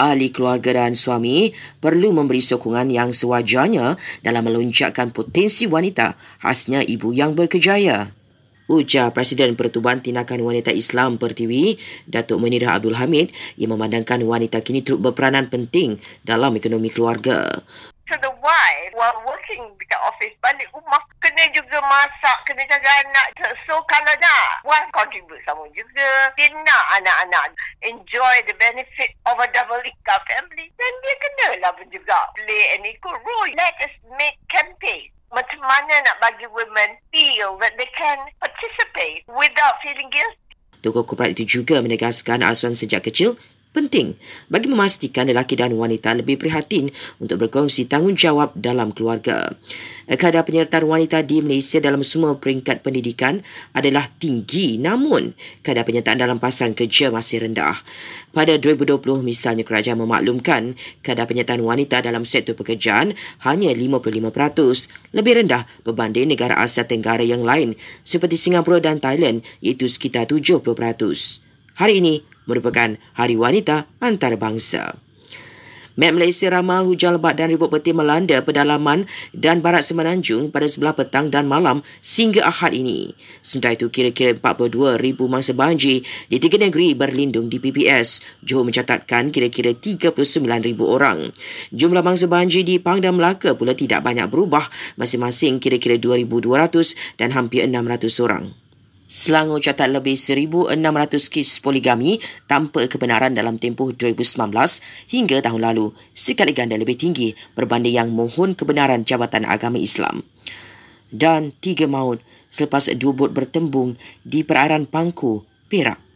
ahli keluarga dan suami perlu memberi sokongan yang sewajarnya dalam melonjakkan potensi wanita khasnya ibu yang berkejaya. Ujar Presiden Pertubuhan Tindakan Wanita Islam Pertiwi, Datuk Menirah Abdul Hamid yang memandangkan wanita kini turut berperanan penting dalam ekonomi keluarga to the wife while working dekat office balik rumah kena juga masak kena jaga anak so kalau nak wife contribute sama juga. Dia nak anak-anak enjoy the benefit of a double income family dan dia kena lah pun juga play an equal role. Let us make campaign. Macam mana nak bagi women feel that they can participate without feeling guilty? Tokoh korporat itu juga menegaskan asuhan sejak kecil penting bagi memastikan lelaki dan wanita lebih prihatin untuk berkongsi tanggungjawab dalam keluarga. Kadar penyertaan wanita di Malaysia dalam semua peringkat pendidikan adalah tinggi namun kadar penyertaan dalam pasaran kerja masih rendah. Pada 2020 misalnya kerajaan memaklumkan kadar penyertaan wanita dalam sektor pekerjaan hanya 55%, lebih rendah berbanding negara Asia Tenggara yang lain seperti Singapura dan Thailand iaitu sekitar 70%. Hari ini, merupakan Hari Wanita Antarabangsa. Met Malaysia ramal hujan lebat dan ribut peti melanda pedalaman dan barat semenanjung pada sebelah petang dan malam sehingga Ahad ini. Sementara itu, kira-kira 42 ribu mangsa banjir di tiga negeri berlindung di PPS. Johor mencatatkan kira-kira 39 ribu orang. Jumlah mangsa banjir di Pang dan Melaka pula tidak banyak berubah, masing-masing kira-kira 2,200 dan hampir 600 orang. Selangor catat lebih 1,600 kes poligami tanpa kebenaran dalam tempoh 2019 hingga tahun lalu, sekali ganda lebih tinggi berbanding yang mohon kebenaran Jabatan Agama Islam. Dan tiga maut selepas dua bot bertembung di perairan Pangku, Perak.